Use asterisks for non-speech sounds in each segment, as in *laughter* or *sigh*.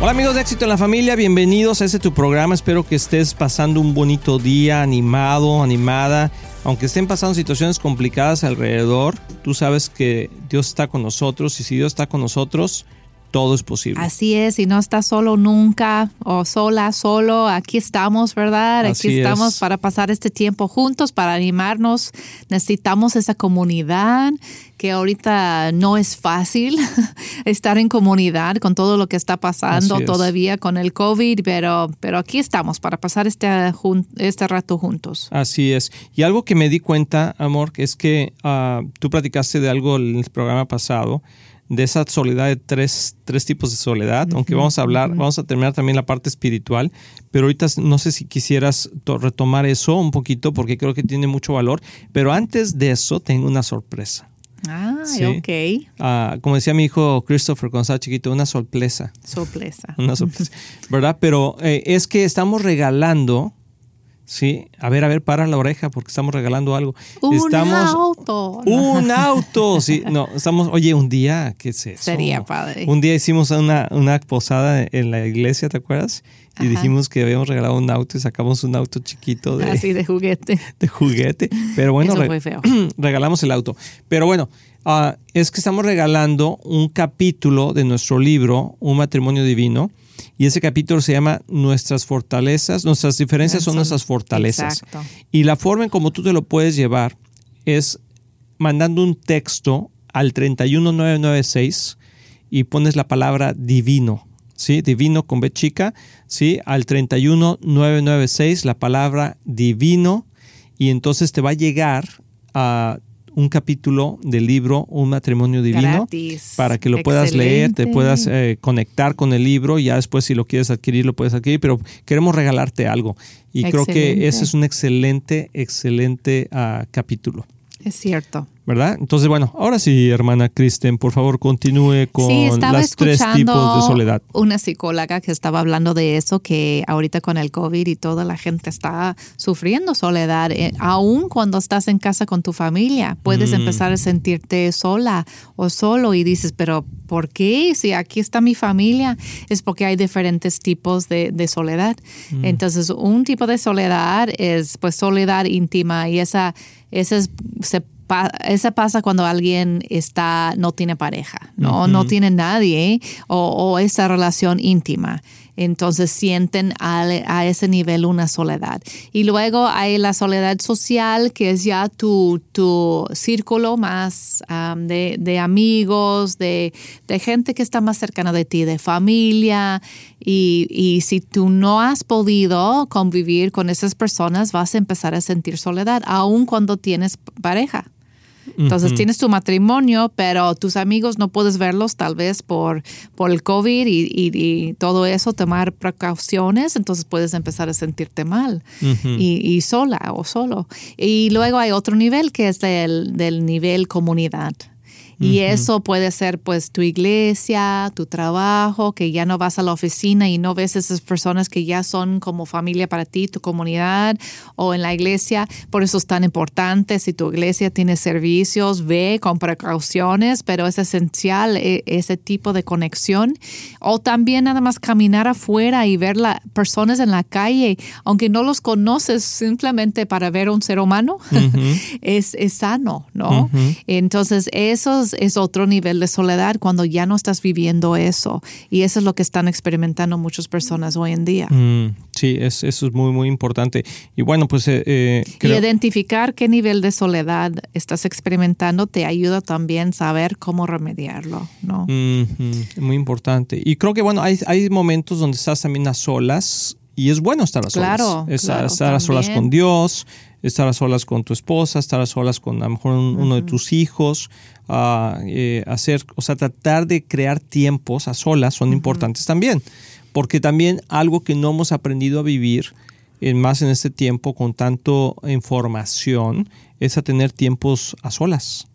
Hola amigos de Éxito en la Familia, bienvenidos a este tu programa. Espero que estés pasando un bonito día, animado, animada. Aunque estén pasando situaciones complicadas alrededor, tú sabes que Dios está con nosotros y si Dios está con nosotros, todo es posible. Así es, y no estás solo nunca o sola, solo, aquí estamos, ¿verdad? Así aquí estamos es. para pasar este tiempo juntos, para animarnos. Necesitamos esa comunidad que ahorita no es fácil *laughs* estar en comunidad con todo lo que está pasando Así es. todavía con el COVID, pero, pero aquí estamos para pasar este, este rato juntos. Así es. Y algo que me di cuenta, amor, es que ah, tú platicaste de algo en el programa pasado, de esa soledad de tres, tres tipos de soledad, aunque vamos a hablar, vamos a terminar también la parte espiritual, pero ahorita no sé si quisieras to- retomar eso un poquito porque creo que tiene mucho valor, pero antes de eso tengo una sorpresa. Ah, Sí. ok. Ah, como decía mi hijo Christopher cuando estaba chiquito, una sorpresa. Sorpresa. Una sorpresa, ¿verdad? Pero eh, es que estamos regalando, ¿sí? A ver, a ver, para la oreja porque estamos regalando algo. Un estamos, auto. Un *laughs* auto, sí. No, estamos, oye, un día, ¿qué es eso? Sería padre. Un día hicimos una, una posada en la iglesia, ¿te acuerdas? Y Ajá. dijimos que habíamos regalado un auto y sacamos un auto chiquito de, Así de juguete. *laughs* de juguete. Pero bueno, Eso re- fue feo. *clears throat* regalamos el auto. Pero bueno, ah, es que estamos regalando un capítulo de nuestro libro, Un matrimonio divino. Y ese capítulo se llama Nuestras fortalezas, nuestras diferencias son Son- nuestras fortalezas. Exacto. Y la forma en como tú te lo puedes llevar es mandando un texto al 31996 y pones la palabra divino, ¿sí? Divino con B chica, ¿sí? Al 31996 la palabra divino y entonces te va a llegar a un capítulo del libro Un matrimonio divino Gratis. para que lo puedas leer, te puedas eh, conectar con el libro y ya después si lo quieres adquirir lo puedes adquirir, pero queremos regalarte algo y creo que ese es un excelente, excelente ah, capítulo. Es cierto. ¿Verdad? Entonces, bueno, ahora sí, hermana Kristen, por favor, continúe con sí, las tres tipos de soledad. una psicóloga que estaba hablando de eso, que ahorita con el COVID y toda la gente está sufriendo soledad, eh, aún cuando estás en casa con tu familia, puedes Mm. empezar a sentirte sola o solo y dices, pero ¿por qué? Si aquí está mi familia, es porque hay diferentes tipos de, de soledad. Mm. Entonces, un tipo de soledad es pues soledad íntima y esa, esa es, se pa- esa pasa cuando alguien está no tiene pareja, no, no tiene nadie o, o esa relación íntima. Entonces sienten al- a, ese nivel una soledad. Y luego hay la soledad social, que es ya tu, tu círculo más am, de, de amigos, de, de gente que está más cercana de ti, de familia. Y, y si tú no has podido convivir con esas personas, vas a empezar a sentir soledad, aun cuando tienes pareja. Entonces tienes tu matrimonio, pero tus amigos no puedes verlos tal vez por, por el COVID y, y- y todo eso, tomar precauciones, entonces puedes empezar a sentirte mal y, y sola o solo. Y luego hay otro nivel que es del, del nivel comunidad. Y eso puede ser pues tu iglesia, tu trabajo, que ya no vas a la oficina y no ves esas personas que ya son como familia para ti, tu comunidad o en la iglesia. Por eso es tan importante, si tu iglesia tiene servicios, ve con precauciones, pero es esencial eh, ese tipo de conexión. O también nada más caminar afuera y ver las personas en la calle, aunque no los conoces simplemente para ver un ser humano, *laughs* es, es sano, ¿no? Entonces, eso es, es otro nivel de soledad cuando ya no estás viviendo eso. Y eso es lo que están experimentando muchas personas hoy en día. Mm, sí, es- eso es muy, muy importante. Y bueno, pues eh, eh, Y identificar qué nivel de soledad estás experimentando te ayuda también saber cómo remediarlo, ¿no? Ujú, muy importante. Y creo que, bueno, hay, hay momentos donde estás también a solas y es bueno estar a solas. Claro, Estar, claro, estar a solas con Dios, estar a solas con tu esposa, estar a solas con a lo mejor un- uno de tus hijos, ah, eh, hacer, o sea, tratar de crear tiempos a solas son importantes también. Porque también algo que no hemos aprendido a vivir en más en este tiempo con tanto información es a tener tiempos a solas.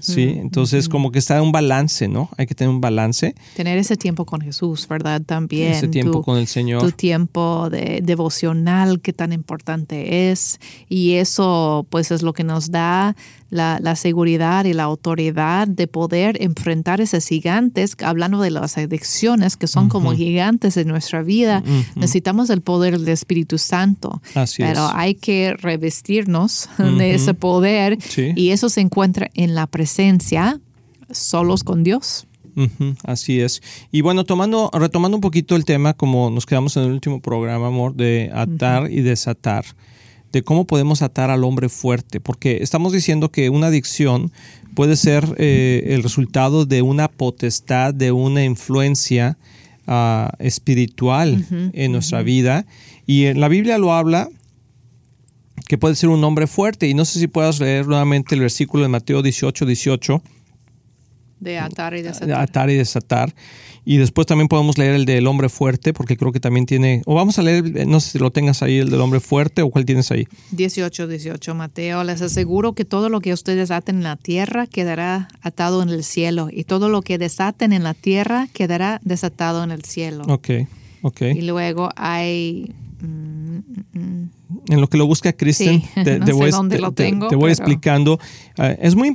¿Sí? Entonces, como que está un balance, ¿no? Hay que tener un balance. Tener ese tiempo con Jesús, ¿verdad? También. Ese tiempo con el Señor. Tu tiempo de devocional, que tan importante es. Y eso, pues, es lo que nos da la, la, seguridad y la autoridad de poder enfrentar esos gigantes, hablando de las adicciones que son como gigantes en nuestra vida, necesitamos el poder del Espíritu Santo. Así pero hay que revestirnos *laughs* de ese poder y eso se encuentra en la presencia solos con Dios. así es. Y bueno, tomando, retomando un poquito el tema, como nos quedamos en el último programa, amor, de atar y desatar de cómo podemos atar al hombre fuerte, porque estamos diciendo que una adicción puede ser eh, el resultado de una potestad, de una influencia ah, espiritual en nuestra vida. Y en la Biblia lo habla que puede ser un hombre fuerte. Y no sé si puedas leer nuevamente el versículo de Mateo 18, 18. De atar y desatar. De atar y desatar. Y después también podemos leer el del hombre fuerte, porque creo que también tiene, o vamos a leer, no sé si lo tengas ahí, el del hombre fuerte o cuál tienes ahí. 18, 18, Mateo, les aseguro que todo lo que ustedes aten en la tierra quedará atado en el cielo, y todo lo que desaten en la tierra quedará desatado en el cielo. Ok, ok. Y luego hay... Mm, mm, mm, en lo que lo busca Kristen, *laughs* te, voy, explicando. Eh, es muy,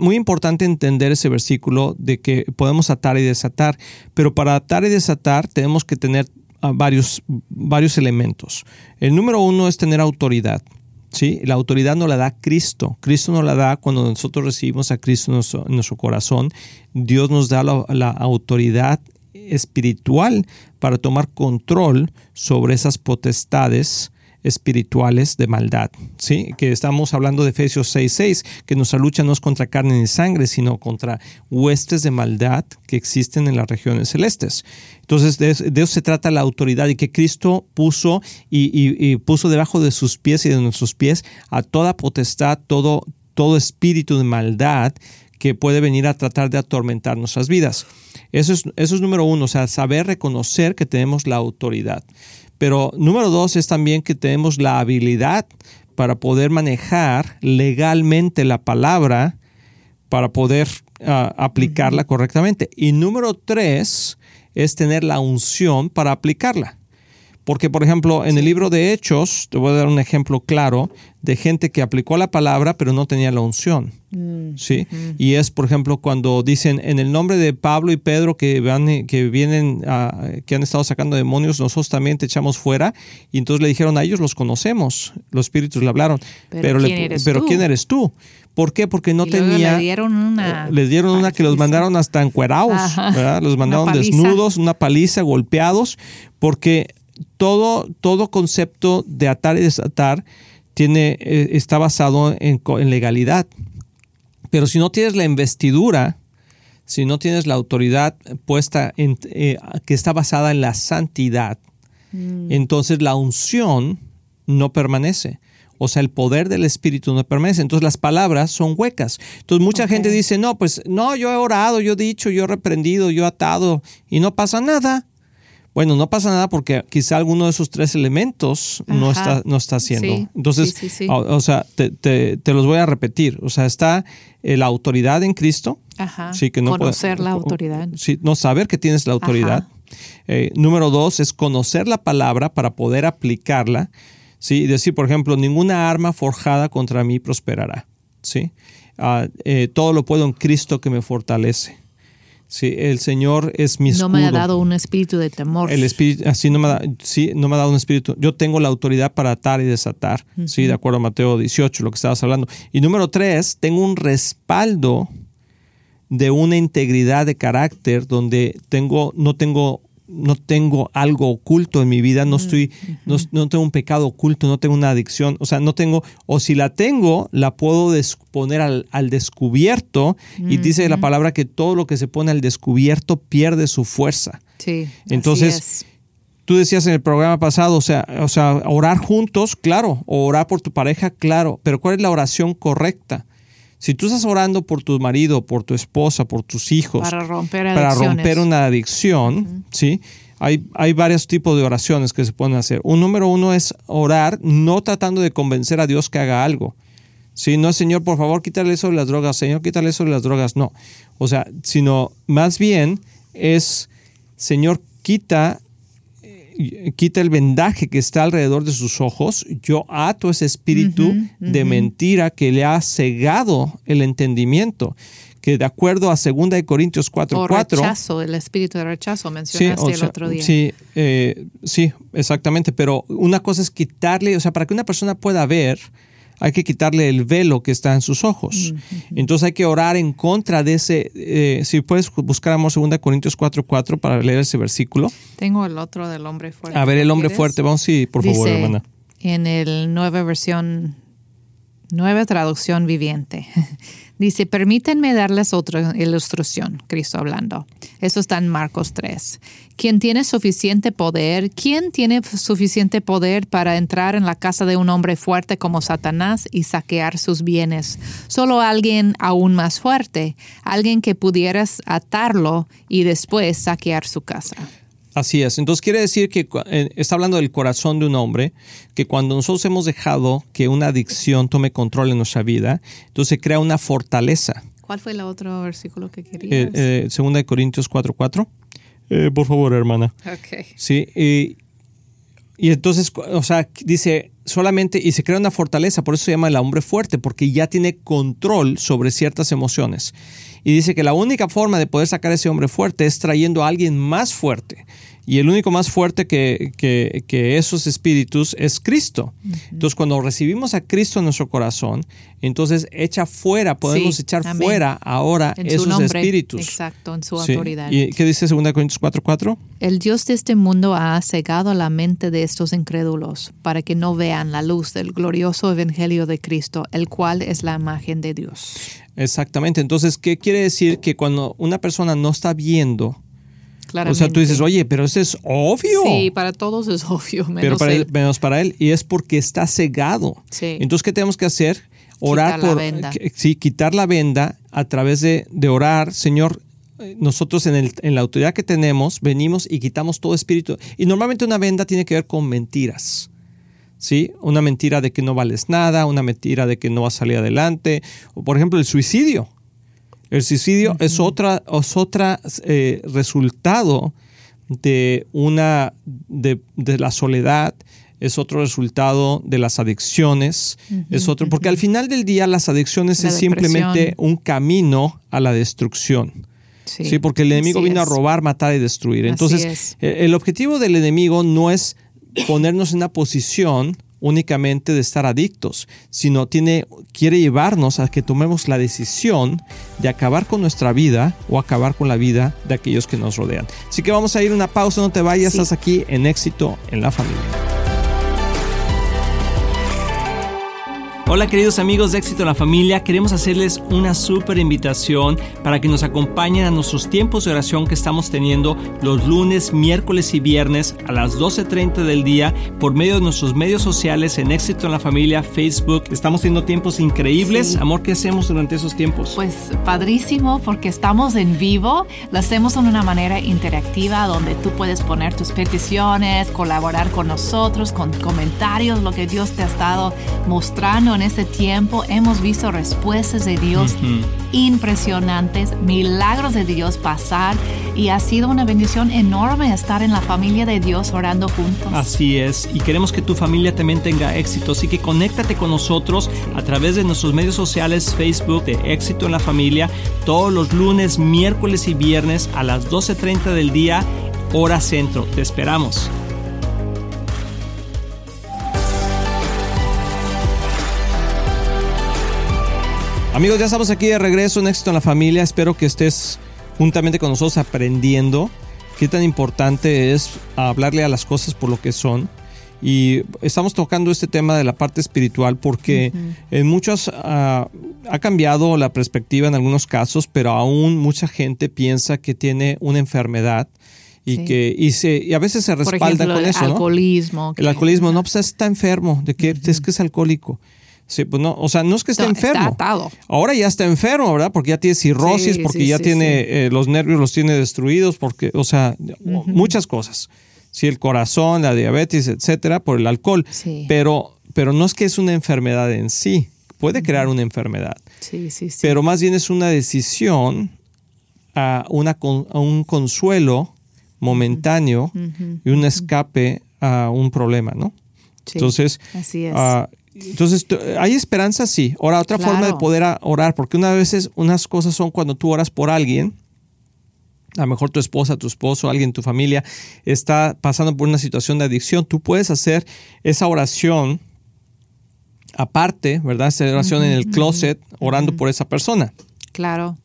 muy importante entender ese versículo de que podemos atar y desatar, pero para atar y desatar tenemos que tener ah, varios, varios elementos. El número uno es tener autoridad. ¿sí? La autoridad no la da Cristo. Cristo nos la da cuando nosotros recibimos a Cristo en nuestro, corazón. Dios nos da la, la autoridad espiritual para tomar control sobre esas potestades espirituales de maldad, ¿sí? Que estamos hablando de Efesios 6:6, que nuestra lucha no es contra carne ni sangre, sino contra huestes de maldad que existen en las regiones celestes. Entonces, de, eso se trata la autoridad y que Cristo puso y, puso debajo de sus pies y de nuestros pies a toda potestad, todo, todo espíritu de maldad que puede venir a tratar de atormentar nuestras vidas. Eso es, eso es número uno, o sea, saber reconocer que tenemos la autoridad. Pero número dos es también que tenemos la habilidad para poder manejar legalmente la palabra para poder ah, aplicarla correctamente. Y número tres es tener la unción para aplicarla. Porque, por ejemplo, en el libro de Hechos, te voy a dar un ejemplo claro de gente que aplicó la palabra pero no tenía la unción. Mm, ¿sí? Y es, por ejemplo, cuando dicen en el nombre de Pablo y Pedro que, van, que vienen, que han estado sacando demonios, nosotros también te echamos fuera. Y entonces le dijeron a ellos, los conocemos, los espíritus le hablaron. Pero, ¿quién, eres, pero tú? ¿quién eres tú? ¿Por qué? Porque no tenía. Le dieron una. Eh, les dieron una que los mandaron hasta encuerados, ¿verdad? Los mandaron desnudos, una paliza, golpeados, porque todo, todo concepto de atar y desatar tiene, eh, está basado en, legalidad. Pero si no tienes la investidura, si no tienes la autoridad puesta en, eh, que está basada en la santidad, mm. entonces la unción no permanece. O sea, el poder del Espíritu no permanece. Entonces las palabras son huecas. Entonces mucha gente dice, no, pues no, yo he orado, yo he dicho, yo he reprendido, yo he atado y no pasa nada. Bueno, no pasa nada porque quizá alguno de esos tres elementos no está, no está haciendo. Entonces, o, sea, te, los voy a repetir. O sea, está eh, la autoridad en Cristo. Ajá. Sí, que no conocer la autoridad. Sí, no saber que tienes la autoridad. Eh, número dos es conocer la palabra para poder aplicarla. Sí, y decir, por ejemplo, ninguna arma forjada contra mí prosperará. Sí. Ah, eh, todo lo puedo en Cristo que me fortalece. Sí, el Señor es mi escudo. No me ha dado un espíritu de temor. El espíritu, así no me, da, sí, no me ha dado un espíritu. Yo tengo la autoridad para atar y desatar. Sí, de acuerdo a Mateo 18, lo que estabas hablando. Y número tres, tengo un respaldo de una integridad de carácter donde tengo, no tengo no tengo algo oculto en mi vida, no estoy, no, tengo un pecado oculto, no tengo una adicción, o sea, no tengo, o si la tengo, la puedo poner al, descubierto y dice la palabra que todo lo que se pone al descubierto pierde su fuerza. Sí. Entonces, tú decías en el programa pasado, o sea, o sea, orar juntos, claro, o orar por tu pareja, claro, pero ¿cuál es la oración correcta? Si tú estás orando por tu marido, por tu esposa, por tus hijos, para romper, para romper una adicción, ¿sí? Hay, hay, varios tipos de oraciones que se pueden hacer. Un número uno es orar no tratando de convencer a Dios que haga algo, Sí, no, Señor, por favor, quítale eso de las drogas, Señor, quítale eso de las drogas, no. O sea, sino más bien es, Señor, quita quita el vendaje que está alrededor de sus ojos, yo ato ese espíritu de mentira que le ha cegado el entendimiento que de acuerdo a 2 Corintios 4.4... O rechazo, el espíritu de rechazo, mencionaste el otro día. Sí, eh, sí, exactamente, pero una cosa es quitarle, o sea, para que una persona pueda ver, hay que quitarle el velo que está en sus ojos. Entonces hay que orar en contra de ese, eh, si puedes buscar amor 2 Corintios 4.4 para leer ese versículo. Tengo el otro del hombre fuerte. A ver, el hombre fuerte, vamos, sí, por favor, hermana. En el nueva versión, nueva traducción viviente. *laughs* Dice, permítanme darles otra ilustración, Cristo hablando. Eso está en Marcos 3. ¿Quién tiene suficiente poder? ¿Quién tiene suficiente poder para entrar en la casa de un hombre fuerte como Satanás y saquear sus bienes? Solo alguien aún más fuerte, alguien que pudieras atarlo y después saquear su casa. Así es. Entonces quiere decir que eh, está hablando del corazón de un hombre, que cuando nosotros hemos dejado que una adicción tome control en nuestra vida, entonces se crea una fortaleza. ¿Cuál fue el otro versículo que querías? Eh, eh, segunda de Corintios 4.4. Eh, por favor, hermana. Ok. Sí, y, y entonces, o sea, dice solamente, y se crea una fortaleza, por eso se llama el hombre fuerte, porque ya tiene control sobre ciertas emociones. Y dice que la única forma de poder sacar a ese hombre fuerte es trayendo a alguien más fuerte. Y el único más fuerte que, que, esos espíritus es Cristo. Entonces, cuando recibimos a Cristo en nuestro corazón, entonces echa fuera, podemos echar fuera ahora esos espíritus. Exacto, en su autoridad. ¿Y qué dice 2 Corintios 4:4? El Dios de este mundo ha cegado la mente de estos incrédulos para que no vean la luz del glorioso evangelio de Cristo, el cual es la imagen de Dios. Exactamente. Entonces, ¿qué quiere decir? Que cuando una persona no está viendo o sea, tú dices, oye, pero eso es obvio. Sí, para todos es *laughs* obvio, menos pero para él. menos para él. Y es porque está cegado. Sí. Entonces, ¿qué tenemos que hacer? Orar quitar por. La venda. Sí, quitar la venda a través de, de orar. Señor, eh, nosotros en, el, en la autoridad que tenemos, venimos y quitamos todo espíritu. Y normalmente una venda tiene que ver con mentiras. ¿Sí? Una mentira de que no vales nada, una mentira de que no vas a salir adelante. O, por ejemplo, el suicidio. El suicidio es otra, es otra eh, resultado de una de, la soledad, es otro resultado de las adicciones, es otro, porque al final del día las adicciones es simplemente un camino a la destrucción. Sí, porque el enemigo vino a robar, matar y destruir. Entonces, el objetivo del enemigo no es ponernos en una posición únicamente de estar adictos, sino tiene, quiere llevarnos a que tomemos la decisión de acabar con nuestra vida o acabar con la vida de aquellos que nos rodean. Así que vamos a ir a una pausa, no te vayas, estás aquí en éxito en la familia. Hola queridos amigos de Éxito en la Familia, queremos hacerles una súper invitación para que nos acompañen a nuestros tiempos de oración que estamos teniendo los lunes, miércoles y viernes a las 12.30 del día por medio de nuestros medios sociales en Éxito en la Familia, Facebook. Estamos teniendo tiempos increíbles. Amor, ¿qué hacemos durante esos tiempos? Pues padrísimo porque estamos en vivo, lo hacemos de una manera interactiva donde tú puedes poner tus peticiones, colaborar con nosotros, con comentarios, lo que Dios te ha estado mostrando en este tiempo hemos visto respuestas de Dios impresionantes, milagros de Dios pasar y ha sido una bendición enorme estar en la familia de Dios orando juntos. Así es, y queremos que tu familia también tenga éxito, así que conéctate con nosotros a través de nuestros medios sociales, Facebook de Éxito en la Familia, todos los lunes, miércoles y viernes a las 12.30 del día, hora centro. Te esperamos. Amigos, ya estamos aquí de regreso en Éxito en la Familia. Espero que estés juntamente con nosotros aprendiendo qué tan importante es hablarle a las cosas por lo que son. Y estamos tocando este tema de la parte espiritual porque en muchos ah, ha cambiado la perspectiva en algunos casos, pero aún mucha gente piensa que tiene una enfermedad y que y, se, y a veces se respalda con eso. El alcoholismo. El alcoholismo, no, pues está enfermo, de que es que es alcohólico. Sí, pues no, o sea, no es que esté enfermo. Ahora ya está enfermo, ¿verdad? Porque ya tiene cirrosis, porque ya tiene eh, los nervios los tiene destruidos, porque, o sea, muchas cosas. Sí, el corazón, la diabetes, etcétera, por el alcohol. Pero, pero no es que es una enfermedad en sí. puede crear una enfermedad. Sí, sí, sí. Pero más bien es una decisión a, una, a un consuelo momentáneo y un escape a un problema, ¿no? Sí, Entonces, así es. ah, entonces, ¿hay esperanza? Sí. Ahora, otra forma de poder orar, porque una veces unas cosas son cuando tú oras por alguien, a lo mejor tu esposa, tu esposo, alguien en tu familia está pasando por una situación de adicción, tú puedes hacer esa oración aparte, ¿verdad? Esa oración en el closet, orando por esa persona. claro.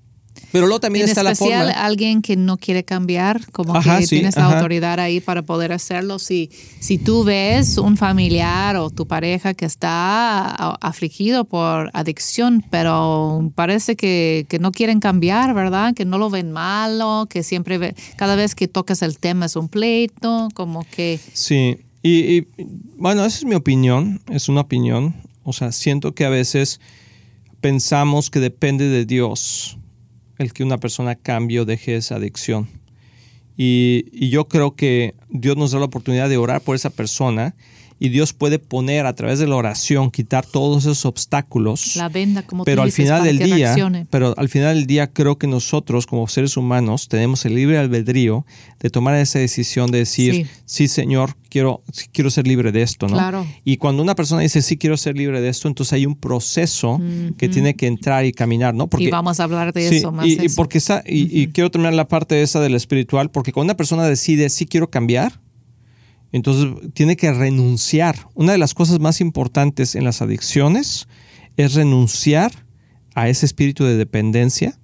Pero luego también en está la especial forma. alguien que no quiere cambiar, como Ajá, que sí, tienes la ajá. autoridad ahí para poder hacerlo. Si, si tú ves un familiar o tu pareja que está afligido por adicción, pero parece que, que no quieren cambiar, ¿verdad? Que no lo ven malo, que siempre ve- cada vez que tocas el tema es un pleito, como que Sí, y, y, bueno, esa es mi opinión, es una opinión. O sea, siento que a veces pensamos que depende de Dios el que una persona cambie o deje esa adicción. Y, y yo creo que Dios nos da la oportunidad de orar por esa persona y Dios puede poner a través de la oración, quitar todos esos obstáculos la venda, como pero tú al dices, final para del día, reaccione. pero al final del día creo que nosotros como seres humanos tenemos el libre albedrío de tomar esa decisión de decir, Sí. sí, Señor, quiero, quiero ser libre de esto, ¿no? Claro. Y cuando una persona dice, sí, quiero ser libre de esto, entonces hay un proceso que tiene que entrar y caminar, ¿no? y vamos a hablar de Sí, eso más. y, y eso. porque está, y, y quiero terminar la parte esa del espiritual, porque cuando una persona decide, sí quiero cambiar, entonces tiene que renunciar. Una de las cosas más importantes en las adicciones es renunciar a ese espíritu de dependencia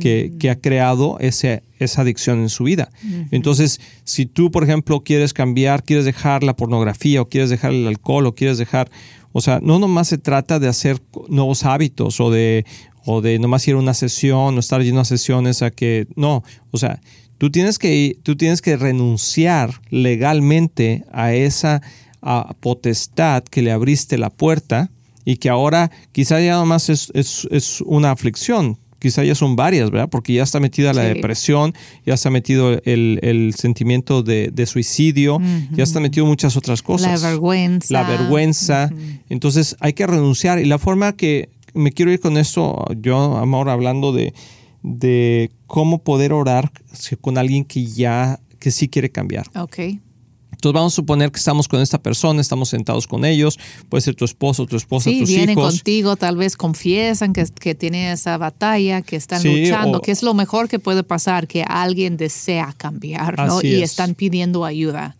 que, que ha creado ese, esa adicción en su vida. Entonces, si tú, por ejemplo, quieres cambiar, quieres dejar la pornografía o quieres dejar el alcohol o quieres dejar, o sea, no nomás se trata de hacer nuevos hábitos o de, o de nomás ir a una sesión o estar yendo a sesiones a que, no, o sea, tú tienes que, tú tienes que renunciar legalmente a esa a potestad que le abriste la puerta y que ahora quizá ya nomás es, es, es una aflicción, quizá ya son varias, ¿verdad? Porque ya está metida la Sí. depresión, ya está metido el, el sentimiento de, de suicidio, ya está metido muchas otras cosas. La vergüenza. La vergüenza. Entonces hay que renunciar. Y la forma que me quiero ir con esto, yo ahora hablando de, de cómo poder orar con alguien que ya, que sí quiere cambiar. Ok. Entonces vamos a suponer que estamos con esta persona, estamos sentados con ellos, puede ser tu esposo, tu esposa, Sí, tus vienen hijos. contigo, tal vez confiesan que, que tienen esa batalla, que están Sí, luchando, o- que es lo mejor que puede pasar, que alguien desea cambiar, ¿no? Y es. están pidiendo ayuda.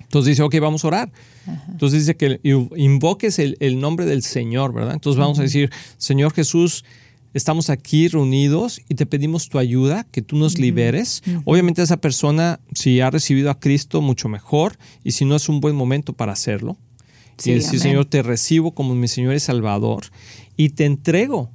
Entonces dice, ok, vamos a orar. Entonces dice que invoques el, el nombre del Señor, ¿verdad? Entonces vamos a decir, Señor Jesús, estamos aquí reunidos y te pedimos tu ayuda, que tú nos liberes. Obviamente esa persona, si ha recibido a Cristo, mucho mejor, y si no es un buen momento para hacerlo. Sí, y decir, amén. Señor, te recibo como mi Señor y Salvador y te entrego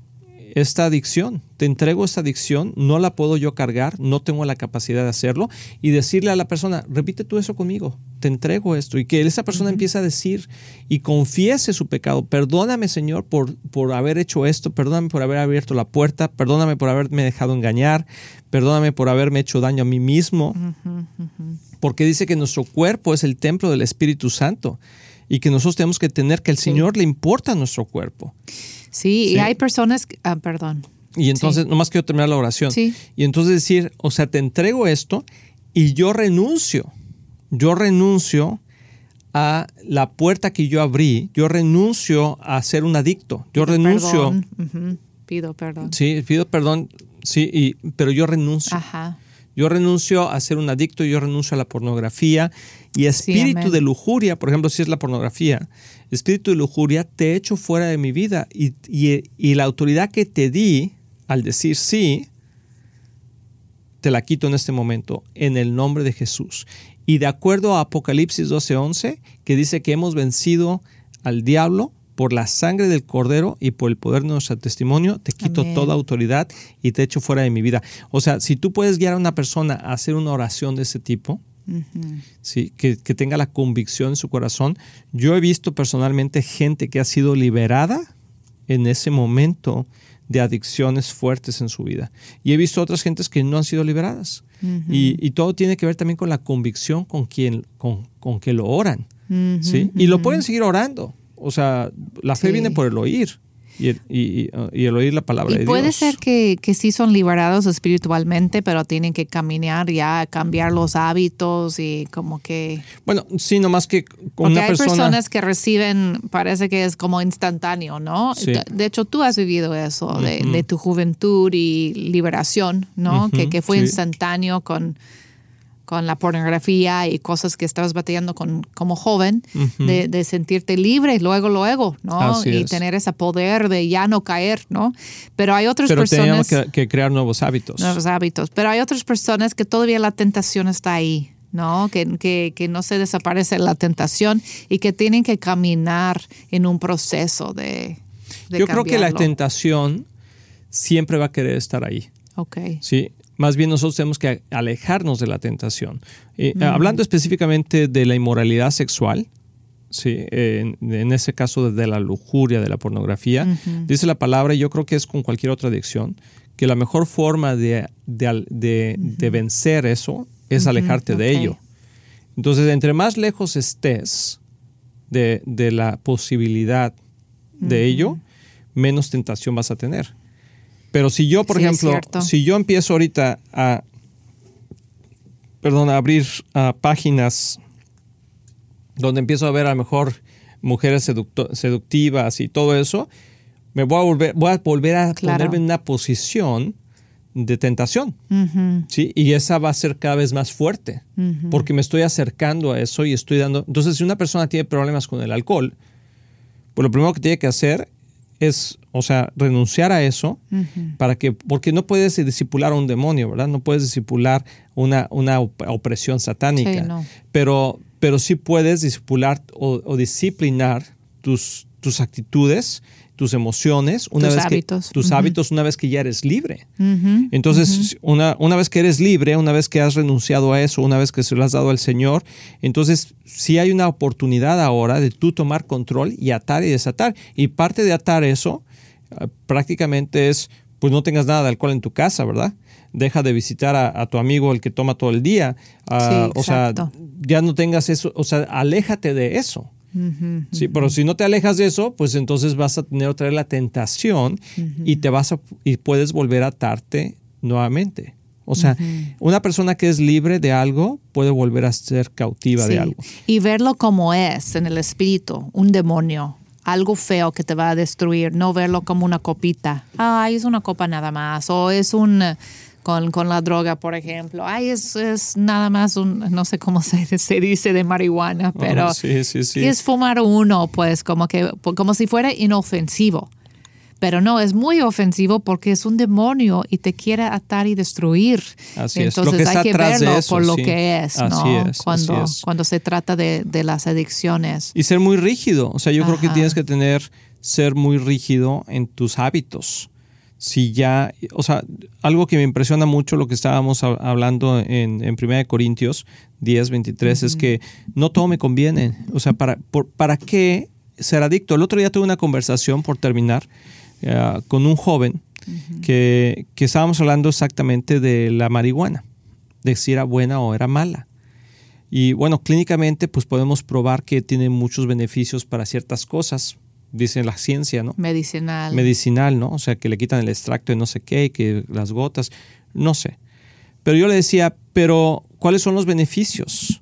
esta adicción, te entrego esta adicción, no la puedo yo cargar, no tengo la capacidad de hacerlo y decirle a la persona, repite tú eso conmigo, te entrego esto y que esa persona empiece a decir y confiese su pecado, perdóname Señor por, por haber hecho esto, perdóname por haber abierto la puerta, perdóname por haberme dejado engañar, perdóname por haberme hecho daño a mí mismo, porque dice que nuestro cuerpo es el templo del Espíritu Santo y que nosotros tenemos que tener que el Señor le importa nuestro cuerpo. Sí, Sí. y hay personas, que- ah, perdón. Y entonces, nomás quiero terminar la oración. Sí. Y entonces decir, o sea, te entrego esto y yo renuncio. Yo renuncio a la puerta que yo abrí. Yo renuncio a ser un adicto. Yo renuncio. Perdón. Pido perdón. Sí, pido perdón. Sí, y, pero yo renuncio. Ajá. Yo renuncio a ser un adicto, yo renuncio a la pornografía y espíritu de lujuria, por ejemplo, si es la pornografía, espíritu de lujuria te echo fuera de mi vida y, y- y la autoridad que te di al decir sí, te la quito en este momento en el nombre de Jesús. Y de acuerdo a Apocalipsis 12:11, que dice que hemos vencido al diablo por la sangre del cordero y por el poder de nuestro testimonio, te quito Amén. toda autoridad y te echo fuera de mi vida. O sea, si tú puedes guiar a una persona a hacer una oración de ese tipo, ¿sí? que, que tenga la convicción en su corazón, yo he visto personalmente gente que ha sido liberada en ese momento de adicciones fuertes en su vida. Y he visto otras gentes que no han sido liberadas. y, y todo tiene que ver también con la convicción con quien, con, con que lo oran. ¿sí? Y lo pueden seguir orando. O sea, la fe Sí. viene por el oír. Y y, y el oír la palabra de Y puede Dios. ser que, que sí son liberados espiritualmente, pero tienen que caminar ya, cambiar los hábitos y como que... Bueno, sí, nomás que con una hay persona... personas que reciben, parece que es como instantáneo, ¿no? Sí. De, hecho, tú has vivido eso, de, de tu juventud y liberación, ¿no? que, que fue sí. instantáneo con, con la pornografía y cosas que estabas batallando con, como joven, de, de sentirte libre luego, luego, ¿no? Así y es. tener ese poder de ya no caer, ¿no? Pero hay otras pero personas... teníamos que, que crear nuevos hábitos. nuevos hábitos. Pero hay otras personas que todavía la tentación está ahí, ¿no? Que, que, que no se desaparece la tentación y que tienen que caminar en un proceso de... de Yo creo que la tentación siempre va a querer estar ahí. Ok. ¿sí? Más bien nosotros tenemos que alejarnos de la tentación. Eh, Hablando específicamente de la inmoralidad sexual, ¿sí? en, en ese caso de la lujuria, de la pornografía, dice la palabra, y yo creo que es con cualquier otra adicción, que la mejor forma de, de, de- de vencer eso es alejarte de ello. Entonces, entre más lejos estés de, de la posibilidad de ello, menos tentación vas a tener. Pero si yo, por Sí, ejemplo, si yo empiezo ahorita a, perdón, a abrir ah, páginas donde empiezo a ver a lo mejor mujeres seducto- seductivas y todo eso, me voy a volver, voy a, volver a Claro. ponerme en una posición de tentación. Ujú, ¿sí? Y esa va a ser cada vez más fuerte, porque me estoy acercando a eso y estoy dando... Entonces, si una persona tiene problemas con el alcohol, pues lo primero que tiene que hacer es, o sea, renunciar a eso para que, porque no puedes disipular a un demonio, ¿verdad? No puedes disipular una, una op- opresión satánica, Sí, no. pero, pero sí puedes disipular o, o disciplinar tus, tus actitudes, tus emociones, una Tus vez hábitos. que, tus hábitos una vez que ya eres libre. Entonces, una, una vez que eres libre, una vez que has renunciado a eso, una vez que se lo has dado al Señor, entonces sí hay una oportunidad ahora de tú tomar control y atar y desatar. Y parte de atar eso eh, prácticamente es, pues no tengas nada de alcohol en tu casa, ¿verdad? Deja de visitar a, a tu amigo el que toma todo el día. Ah, Sí, o sea, ya no tengas eso, o sea, aléjate de eso. Sí, pero si no te alejas de eso, pues entonces vas a tener otra vez la tentación y te vas a y puedes volver a atarte nuevamente. O sea, una persona que es libre de algo puede volver a ser cautiva Sí. de algo. Y verlo como es en el espíritu, un demonio, algo feo que te va a destruir, no verlo como una copita. Ay, es una copa nada más. O es un, con, con la droga, por ejemplo. Ay, es, es nada más un, no sé cómo se, *laughs* se dice de marihuana, pero Oh, sí, sí, sí. es fumar uno, pues, como, que, como si fuera inofensivo. Pero no, es muy ofensivo porque es un demonio y te quiere atar y destruir. Así es. Lo que hay que verlo eso, por lo sí. que es, Así ¿no? es, cuando, así es. cuando se trata de, de las adicciones. Y ser muy rígido. O sea, yo creo que tienes que tener, ser muy rígido en tus hábitos. Si ya, o sea, algo que me impresiona mucho lo que estábamos hab- hablando en, en 1 Corintios 10, 23, es que no todo me conviene. O sea, ¿para, por- ¿para qué ser adicto? El otro día tuve una conversación, por terminar, eh, con un joven que, que estábamos hablando exactamente de la marihuana, de si era buena o era mala. Y bueno, clínicamente pues podemos probar que tiene muchos beneficios para ciertas cosas, dice la ciencia, ¿no? Medicinal. Medicinal, ¿no? O sea, que le quitan el extracto de no sé qué, que las gotas, no sé. Pero yo le decía, pero ¿cuáles son los beneficios?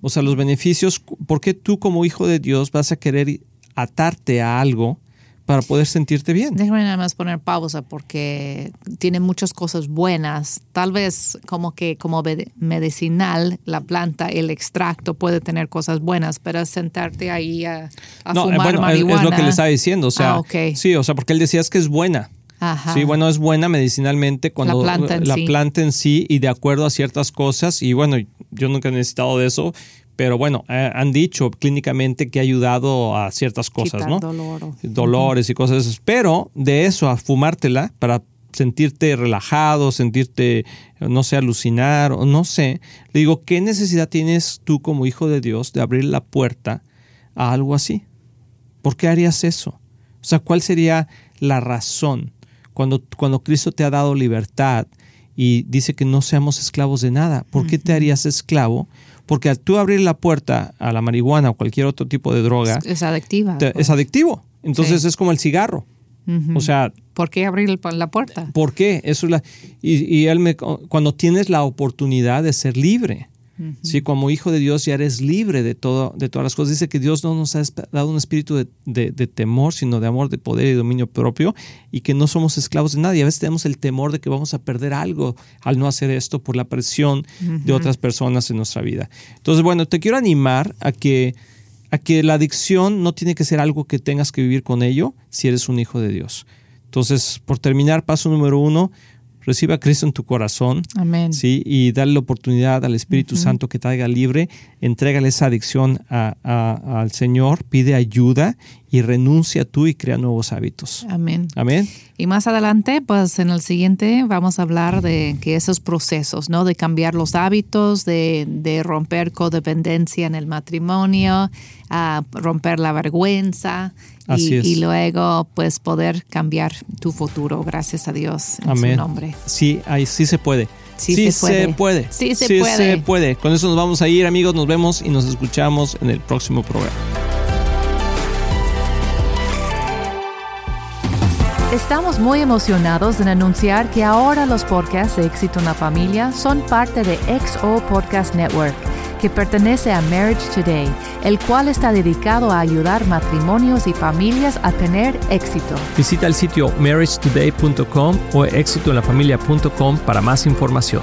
O sea, los beneficios, ¿por qué tú como hijo de Dios vas a querer atarte a algo para poder sentirte bien? Déjame nada más poner pausa porque tiene muchas cosas buenas. Tal vez como que como medicinal, la planta, el extracto puede tener cosas buenas, pero sentarte ahí a, a No, eh, fumar bueno, es- marihuana. es lo que le estaba diciendo. O sea, Ah, sí, o sea, porque él decía es que es buena. Ajá. Sí, bueno, es buena medicinalmente cuando La planta en la sí. planta en sí y de acuerdo a ciertas cosas. Y bueno, yo nunca he necesitado de eso, pero bueno, eh, han dicho clínicamente que ha ayudado a ciertas cosas, Quitar ¿no? dolor. Dolores y cosas. esas. Pero de eso a fumártela para sentirte relajado, sentirte, no sé, alucinar o no sé. Le digo, ¿qué necesidad tienes tú como hijo de Dios de abrir la puerta a algo así? ¿Por qué harías eso? O sea, ¿cuál sería la razón cuando, cuando Cristo te ha dado libertad y dice que no seamos esclavos de nada? ¿Por qué te harías esclavo? Porque al tú abrir la puerta a la marihuana o cualquier otro tipo de droga, Es adictiva. te- pues. es adictivo. Entonces Sí. es como el cigarro. O sea, ¿por qué abrir la puerta? ¿Por qué? Eso es la, y, y él me, cuando tienes la oportunidad de ser libre, ¿sí? como hijo de Dios ya eres libre de, todo, de todas las cosas. Dice que Dios no nos ha dado un espíritu de, de, temor, sino de amor, de poder y dominio propio, y que no somos esclavos de nadie. A veces tenemos el temor de que vamos a perder algo al no hacer esto por la presión de otras personas en nuestra vida. Entonces, bueno, te quiero animar a que a que la adicción no tiene que ser algo que tengas que vivir con ello si eres un hijo de Dios. Entonces, por terminar, paso número uno, reciba a Cristo en tu corazón. Amén. ¿sí? Y dale la oportunidad al Espíritu Santo que te haga libre. Entrégale esa adicción al Señor, pide ayuda y renuncia tú y crea nuevos hábitos. Amén. Amén. Y más adelante, pues en el siguiente vamos a hablar de que esos procesos, ¿no? De cambiar los hábitos, de, de romper codependencia en el matrimonio, a romper la vergüenza y, luego pues poder cambiar tu futuro, gracias a Dios, en su nombre. Sí, ahí sí se puede. Sí, se, puede. Sí se puede. se puede. Con eso nos vamos a ir, amigos. Nos vemos y nos escuchamos en el próximo programa. Estamos muy emocionados en anunciar que ahora los podcasts de Éxito en la Familia son parte de XO Podcast Network que pertenece a Marriage Today, el cual está dedicado a ayudar matrimonios y familias a tener éxito. Visita el sitio marriagetoday.com o éxitoenlafamilia.com para más información.